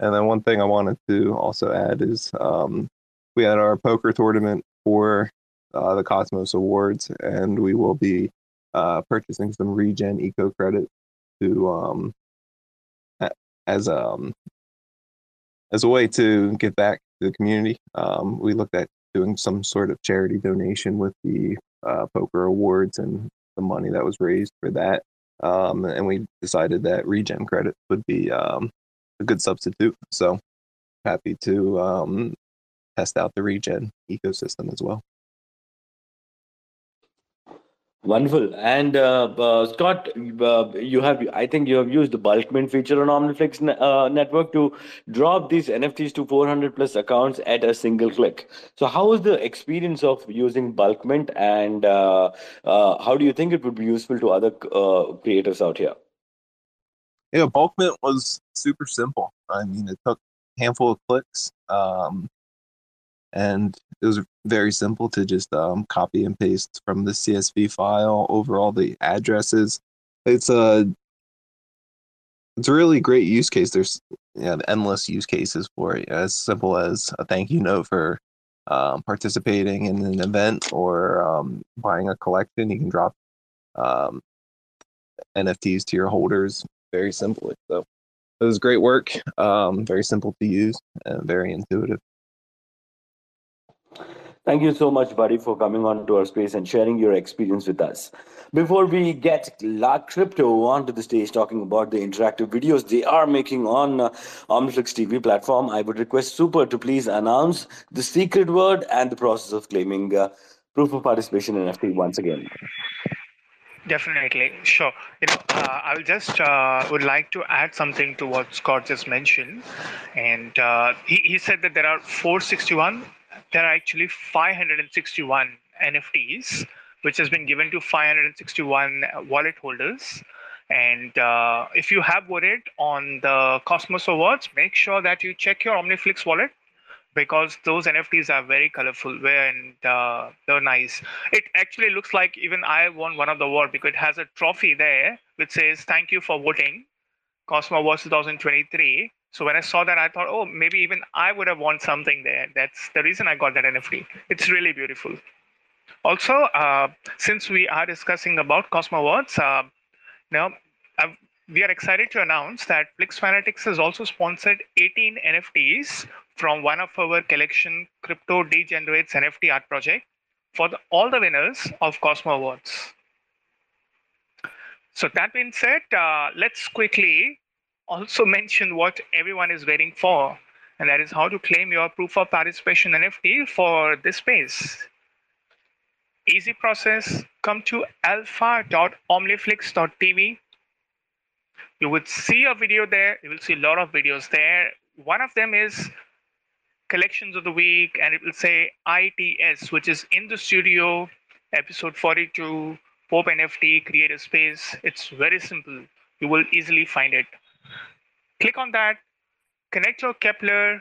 And then one thing I wanted to also add is um, we had our poker tournament for uh, the Cosmos Awards, and we will be uh, purchasing some regen eco credit to um, as um as a way to give back to the community. Um, we looked at doing some sort of charity donation with the uh, poker awards and the money that was raised for that. Um, and we decided that regen credit would be um, a good substitute. So happy to um, test out the regen ecosystem as well. Wonderful. And uh, uh, Scott, uh, you have, I think you have used the bulk mint feature on Omniflix uh, network to drop these NFTs to 400 plus accounts at a single click. So, how was the experience of using bulk mint, and uh, uh, how do you think it would be useful to other creators out here? Yeah, bulk mint was super simple. I mean, it took a handful of clicks. Um, and it was very simple to just um, copy and paste from the CSV file over all the addresses. it's a it's a really great use case. There's yeah, endless use cases for it. As simple as a thank you note for um, participating in an event or um, buying a collection. You can drop um, NFTs to your holders very simply. So it was great work. Um, very simple to use and very intuitive. Thank you so much, buddy, for coming on to our space and sharing your experience with us. Before we get La Crypto onto the stage talking about the interactive videos they are making on uh, Omniflix TV platform, I would request Super to please announce the secret word and the process of claiming uh, proof of participation in NFT once again. Definitely, sure. You know, uh, I will just uh, would like to add something to what Scott just mentioned, and uh, he he said that there are 461 there are actually 561 NFTs, which has been given to 561 wallet holders. And uh, if you have voted on the Cosmos Awards, make sure that you check your OmniFlix wallet because those NFTs are very colorful and uh, they're nice. It actually looks like even I won one of the awards because it has a trophy there which says "Thank you for voting, Cosmo Awards 2023." So when I saw that, I thought, oh, maybe even I would have won something there. That's the reason I got that NFT. It's really beautiful. Also, uh, since we are discussing about Cosmo Awards, uh, now I've, we are excited to announce that Flix Fanatics has also sponsored 18 NFTs from one of our collection Crypto Degenerates NFT art project for the, all the winners of Cosmo Awards. So that being said, uh, let's quickly also mention what everyone is waiting for, and that is how to claim your proof of participation NFT for this space. Easy process, come to alpha.omniflix.tv. You would see a video there, you will see a lot of videos there. One of them is collections of the week, and it will say ITS, which is in the studio, episode 42, Pope NFT, creator space. It's very simple. You will easily find it. Click on that, connect your Keplr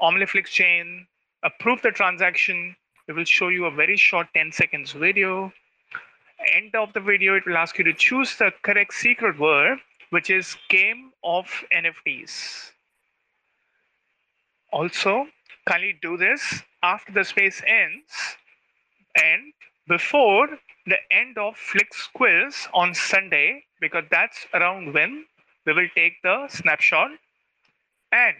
Omniflix chain, approve the transaction. It will show you a very short 10 seconds video. End of the video, it will ask you to choose the correct secret word, which is game of NFTs. Also, kindly do this after the space ends and before the end of Flix quiz on Sunday, because that's around when we will take the snapshot. And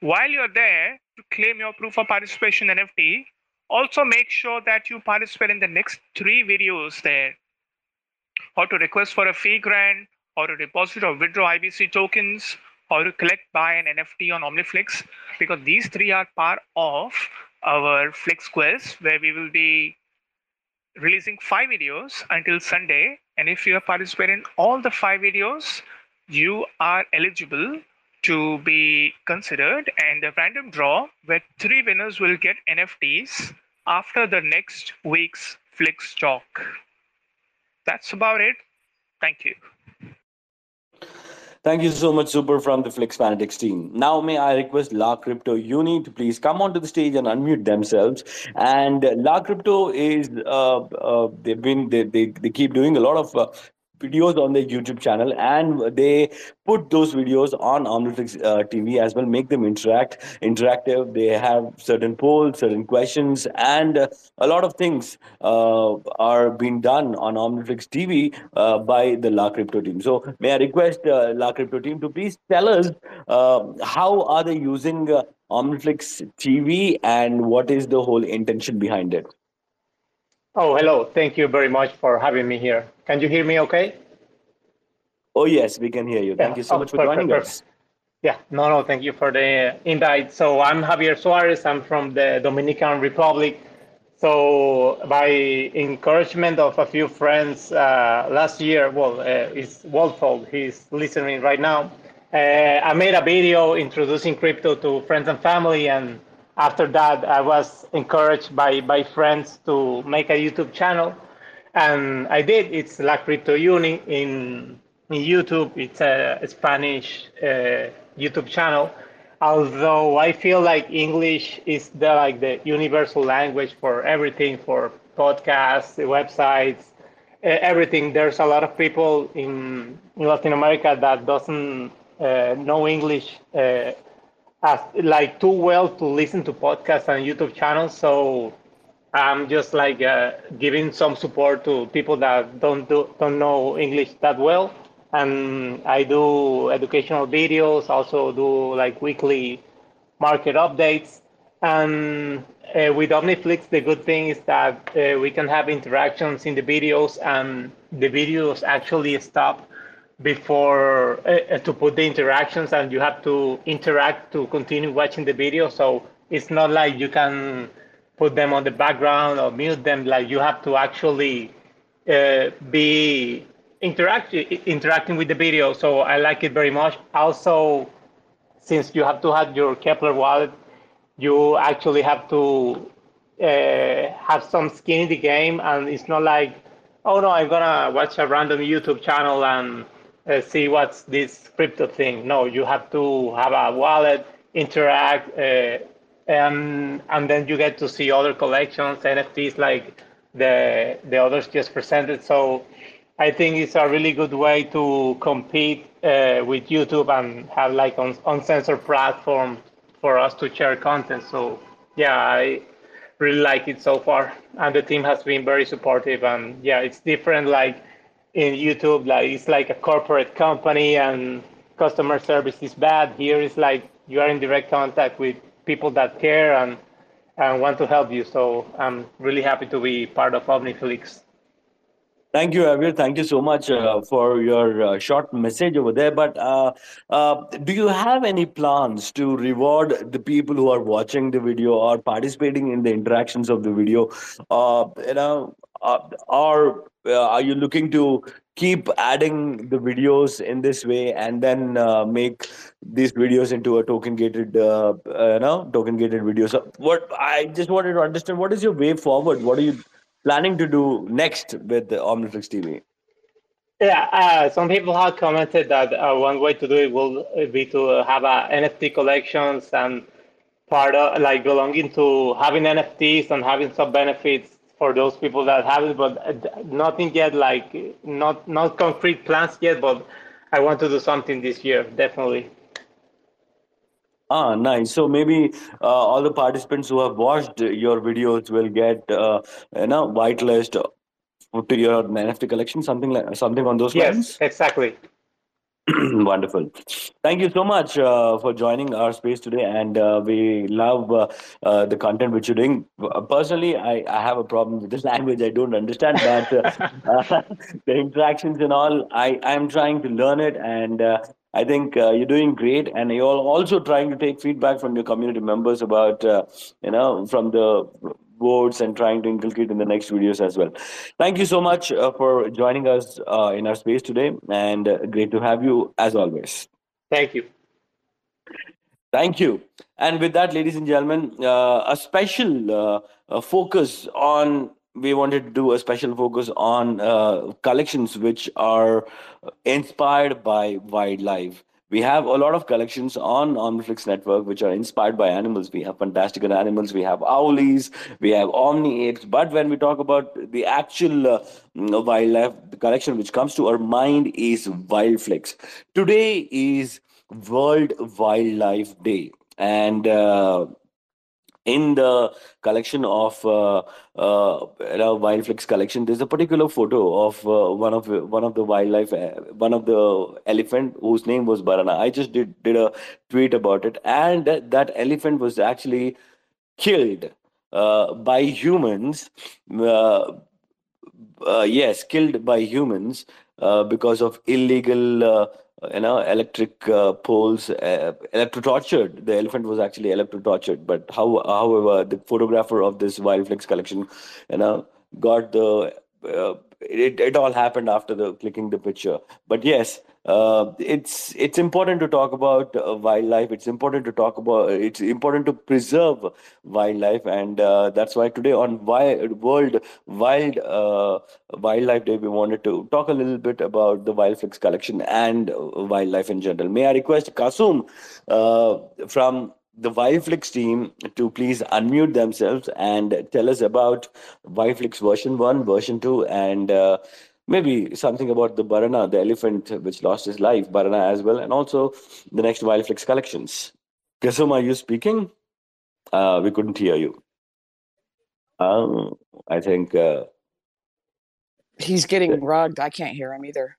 while you're there to claim your proof of participation NFT, also make sure that you participate in the next three videos there. or to request for a fee grant, or to deposit or withdraw IBC tokens, or to collect, buy an NFT on Omniflix, because these three are part of our Flix quiz, where we will be releasing five videos until Sunday. And if you have participated in all the five videos, you are eligible to be considered and a random draw where three winners will get NFTs after the next week's Flix talk. That's about it. Thank you. Thank you so much, Super, from the Flix Fanatics team. Now, may I request La Crypto Uni to please come onto the stage and unmute themselves. And La Crypto is, uh, uh, they've been, they, they, they keep doing a lot of uh, videos on their YouTube channel and they put those videos on Omniflix uh, TV as well, make them interact, interactive. They have certain polls, certain questions, and uh, a lot of things uh, are being done on Omniflix TV uh, by the La Crypto team. So may I request uh, La Crypto team to please tell us uh, how are they using Omniflix TV and what is the whole intention behind it? Oh, hello. Thank you very much for having me here. Can you hear me okay? Oh, yes, we can hear you. Thank yeah. you so oh, much for perfect, joining perfect. us. Yeah, no, no, thank you for the invite. So I'm Javier Suarez. I'm from the Dominican Republic. So by encouragement of a few friends uh, last year, well, uh, it's Wolfold, he's listening right now. Uh, I made a video introducing crypto to friends and family and after that, I was encouraged by, by friends to make a YouTube channel. And I did. It's La Crypto Uni in, in YouTube. It's a Spanish uh, YouTube channel. Although I feel like English is the like the universal language for everything, for podcasts, websites, everything. There's a lot of people in, in Latin America that doesn't uh, know English uh, as like too well to listen to podcasts and YouTube channels. So I'm just like uh, giving some support to people that don't do, don't know English that well, and I do educational videos. Also do like weekly market updates, and uh, with OmniFlix, the good thing is that uh, we can have interactions in the videos, and the videos actually stop before uh, to put the interactions, and you have to interact to continue watching the video. So it's not like you can put them on the background or mute them. Like you have to actually uh, be interact interacting with the video. So I like it very much. Also, since you have to have your keplr wallet, you actually have to uh, have some skin in the game, and it's not like, oh no, I'm gonna watch a random YouTube channel and uh, see what's this crypto thing. No, you have to have a wallet, interact, uh, and and then you get to see other collections, NFTs like the the others just presented. So I think it's a really good way to compete uh, with YouTube and have like on uncensored platform for us to share content. So yeah, I really like it so far, and the team has been very supportive. And yeah, it's different like in YouTube, like it's like a corporate company and customer service is bad. Here is like you are in direct contact with people that care and and want to help you. So I'm really happy to be part of OmniFlix. Thank you, Javier. Thank you so much uh, for your uh, short message over there. But uh, uh, do you have any plans to reward the people who are watching the video or participating in the interactions of the video? Uh, you know, Uh, or uh, are you looking to keep adding the videos in this way and then uh, make these videos into a token gated, you know, token gated video? So, what I just wanted to understand: what is your way forward? What are you planning to do next with the Omniflix TV? Yeah, uh, some people have commented that uh, one way to do it will be to have a NFT collections and part of like belonging to having NFTs and having some benefits for those people that have it, but uh, nothing yet, like not not concrete plans yet. But I want to do something this year, definitely. Ah, nice. So maybe uh, all the participants who have watched your videos will get uh, you know whitelist to your NFT collection, something like something on those yes, lines. Yes, exactly. Wonderful. Thank you so much uh, for joining our space today, and uh, we love uh, uh the content which you're doing. Personally, I, I have a problem with this language; I don't understand, but uh, the interactions and all, I I'm trying to learn it, and uh, I think uh, you're doing great, and you're also trying to take feedback from your community members about, uh, you know, from the boards and trying to inculcate in the next videos as well. Thank you so much uh, for joining us uh, in our space today, and uh, great to have you as always. Thank you. Thank you. And with that, ladies and gentlemen, uh, a special focus on we wanted to do a special focus on uh, collections which are inspired by wildlife. We have a lot of collections on Omniflix network which are inspired by animals. We have fantastical animals, we have owlies, we have omni apes. But when we talk about the actual uh, wildlife the collection which comes to our mind is Wildflix. Today is World Wildlife Day, and uh, in the collection of uh, uh, Wildflix collection, there's a particular photo of uh, one of one of the wildlife, uh, one of the elephant whose name was Barana. I just did did a tweet about it, and that elephant was actually killed uh, by humans. Uh, uh, yes, killed by humans because of illegal you know electric uh, poles uh, electro tortured the elephant was actually electro tortured but how however the photographer of this wildflix collection you know got the uh, it, it all happened after the clicking the picture. But yes uh, it's it's important to talk about uh, wildlife. It's important to talk about it's important to preserve wildlife. And uh, that's why today on wild, world wild uh, wildlife day we wanted to talk a little bit about the wildflix collection and wildlife in general. May i request kasum uh, from the Wildflix team to please unmute themselves and tell us about Wildflix version 1, version 2, and uh, maybe something about the Barana, the elephant which lost his life, Barana as well, and also the next Wildflix collections. Kasum, are you speaking? Uh, we couldn't hear you. Um, I think. Uh, He's getting rugged. I can't hear him either.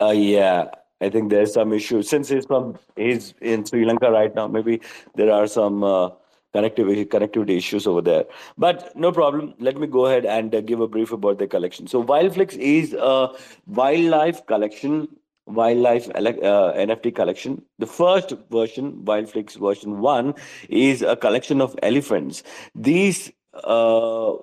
Uh, yeah, I think there's some issue since he's from he's in Sri Lanka right now. Maybe there are some uh, connectivity connectivity issues over there. But no problem. Let me go ahead and uh, give a brief about the collection. So Wildflix is a wildlife collection, wildlife uh, NFT collection. The first version, Wildflix version one, is a collection of elephants. These uh,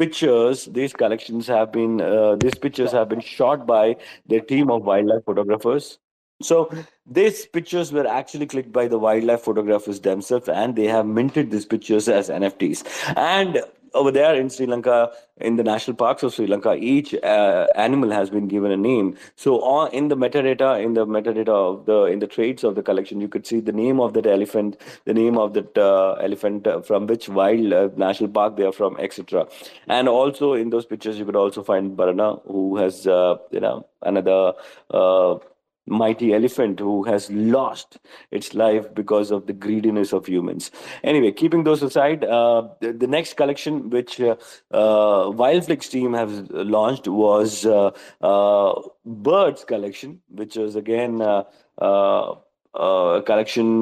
pictures these collections have been uh, these pictures have been shot by the team of wildlife photographers so these pictures were actually clicked by the wildlife photographers themselves, and they have minted these pictures as NFTs. And over there in Sri Lanka, in the national parks of Sri Lanka, each uh, animal has been given a name. So on, in the metadata, in the metadata of the in the traits of the collection, you could see the name of that elephant, the name of that uh, elephant uh, from which wild uh, national park they are from, etc. And also in those pictures, you could also find Barana, who has uh, you know another uh, mighty elephant who has lost its life because of the greediness of humans. Anyway, keeping those aside, uh, the, the, next collection which uh, uh, Wildflix team has launched was uh, uh, Birds collection, which was again uh, uh, a collection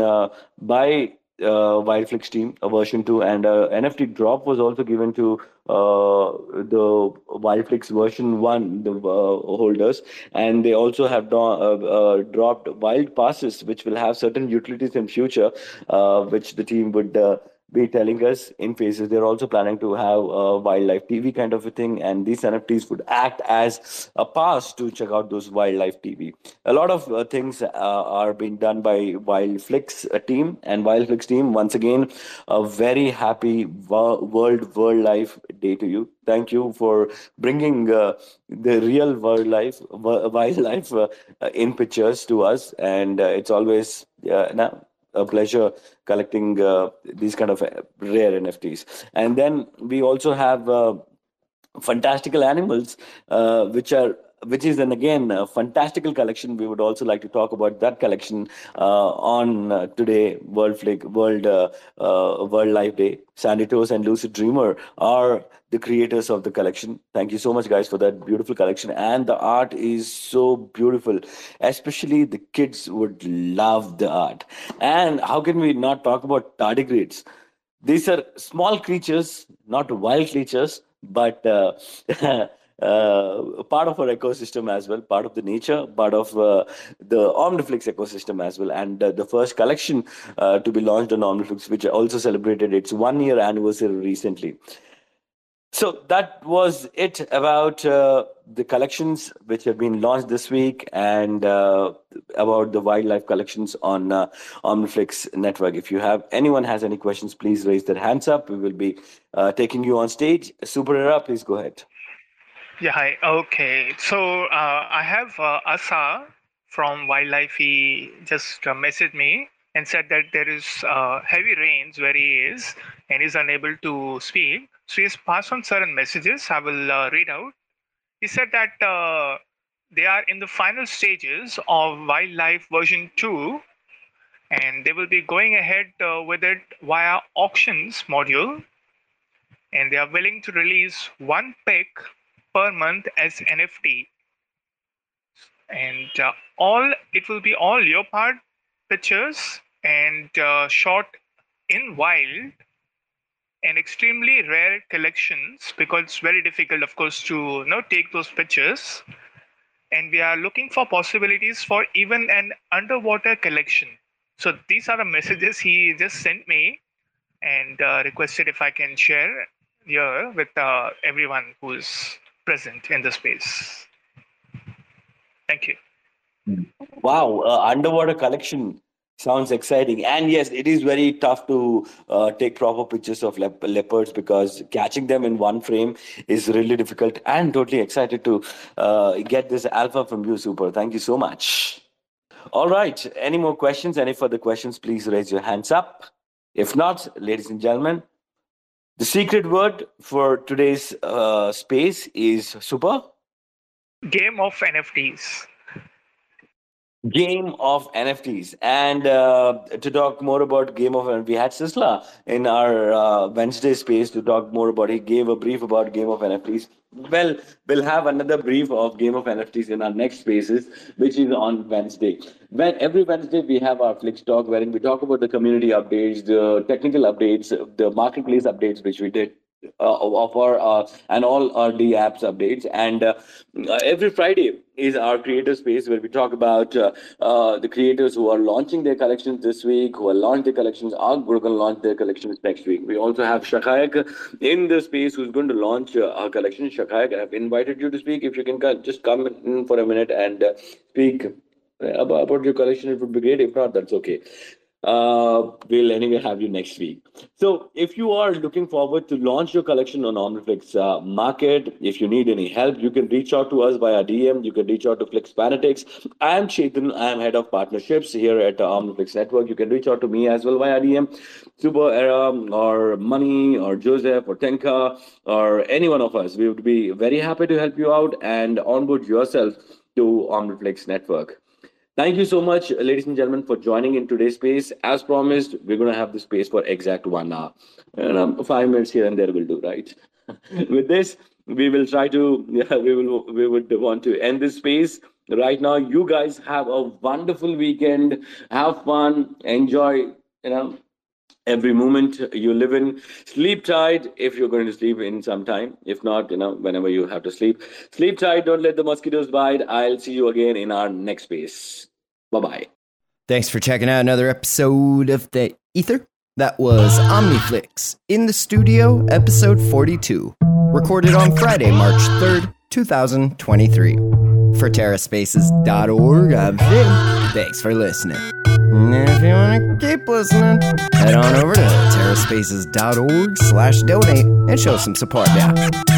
by uh, Wildflix team, a version 2, and uh, NFT drop was also given to uh, the Wildflix version 1, the uh, holders. And they also have do- uh, dropped wild passes, which will have certain utilities in future, which the team would be telling us in phases. They're also planning to have a wildlife TV kind of a thing, and these NFTs would act as a pass to check out those wildlife TV. A lot of uh, things uh, are being done by Wildflix uh, team and Wildflix team. Once again, a very happy World World Life Day to you. Thank you for bringing uh, the real world life, wildlife uh, in pictures to us, and uh, it's always now a pleasure collecting uh, these kind of uh, rare NFTs. And then we also have uh, fantastical animals, uh, which are which is then again a fantastical collection. We would also like to talk about that collection uh, on uh, today World Flick World uh, uh World Life Day. Sandy Toes and Lucid Dreamer are the creators of the collection. Thank you so much, guys, for that beautiful collection. And the art is so beautiful. Especially the kids would love the art. And how can we not talk about tardigrades? These are small creatures, not wild creatures, but uh, part of our ecosystem as well, part of the nature, part of uh, the Omniflix ecosystem as well. And uh, the first collection uh, to be launched on Omniflix, which also celebrated its one year anniversary recently. So that was it about uh, the collections which have been launched this week and uh, about the wildlife collections on uh, Omniflix network. If you have anyone has any questions, please raise their hands up. We will be uh, taking you on stage. Super please go ahead. Yeah, hi. Okay. So uh, I have uh, Asa from Wildlife. He just uh, messaged me and said that there is uh, heavy rains where he is and is unable to speak. So he's passed on certain messages. I will uh, read out. He said that uh, they are in the final stages of Wildlife version 2 and they will be going ahead uh, with it via auctions module and they are willing to release one pick per month as NFT. And uh, all it will be all leopard pictures and uh, shot in wild and extremely rare collections because it's very difficult, of course, to you know, take those pictures. And we are looking for possibilities for even an underwater collection. So these are the messages he just sent me and uh, requested if I can share here with uh, everyone who's present in the space. Thank you. Wow, uh, underwater collection sounds exciting. And yes, it is very tough to uh, take proper pictures of lep- leopards because catching them in one frame is really difficult. And totally excited to uh, get this alpha from you, Super. Thank you so much. All right. Any more questions? Any further questions? Please raise your hands up. If not, ladies and gentlemen, the secret word for today's uh, space is super. game of NFTs game of NFTs. And uh, to talk more about game of NFTs, we had Sisla in our uh, Wednesday space to talk more about. He gave a brief about game of NFTs. Well, we'll have another brief of game of NFTs in our next spaces, which is on Wednesday. When every Wednesday we have our Flix talk, wherein we talk about the community updates, the technical updates, the marketplace updates, which we did of our uh, and all our D apps updates. And uh, every Friday is our creator space where we talk about uh, uh, the creators who are launching their collections this week, who are launched their collections, are going to launch their collections next week. We also have Shakayak in the space who's going to launch uh, our collection. Shakayak, I have invited you to speak. If you can just come in for a minute and speak about your collection, it would be great. If not, that's okay uh, we'll anyway have you next week. So if you are looking forward to launch your collection on OmniFlix uh, Market, if you need any help, you can reach out to us via DM. You can reach out to Flix Fanatics. I am Chetan. I am head of partnerships here at uh, OmniFlix Network. You can reach out to me as well via DM. Super Era or Money or Joseph or Tenka or any one of us. We would be very happy to help you out and onboard yourself to OmniFlix Network. Thank you so much, ladies and gentlemen, for joining in today's space. As promised, we're going to have the space for exact one hour. And um, five minutes here and there will do, right? With this, we will try to, yeah, we will, we would want to end this space right now. You guys have a wonderful weekend. Have fun. Enjoy, you know, every moment you live in. Sleep tight if you're going to sleep in some time. If not, you know, whenever you have to sleep. Sleep tight. Don't let the mosquitoes bite. I'll see you again in our next space. Bye bye. Thanks for checking out another episode of The Ether. That was OmniFlix in the studio, episode 42, recorded on Friday, March 3rd, 2023. For TerraSpaces.org, I'm Finn. Thanks for listening. And if you want to keep listening, head on over to terraspaces.org slash donate and show some support now.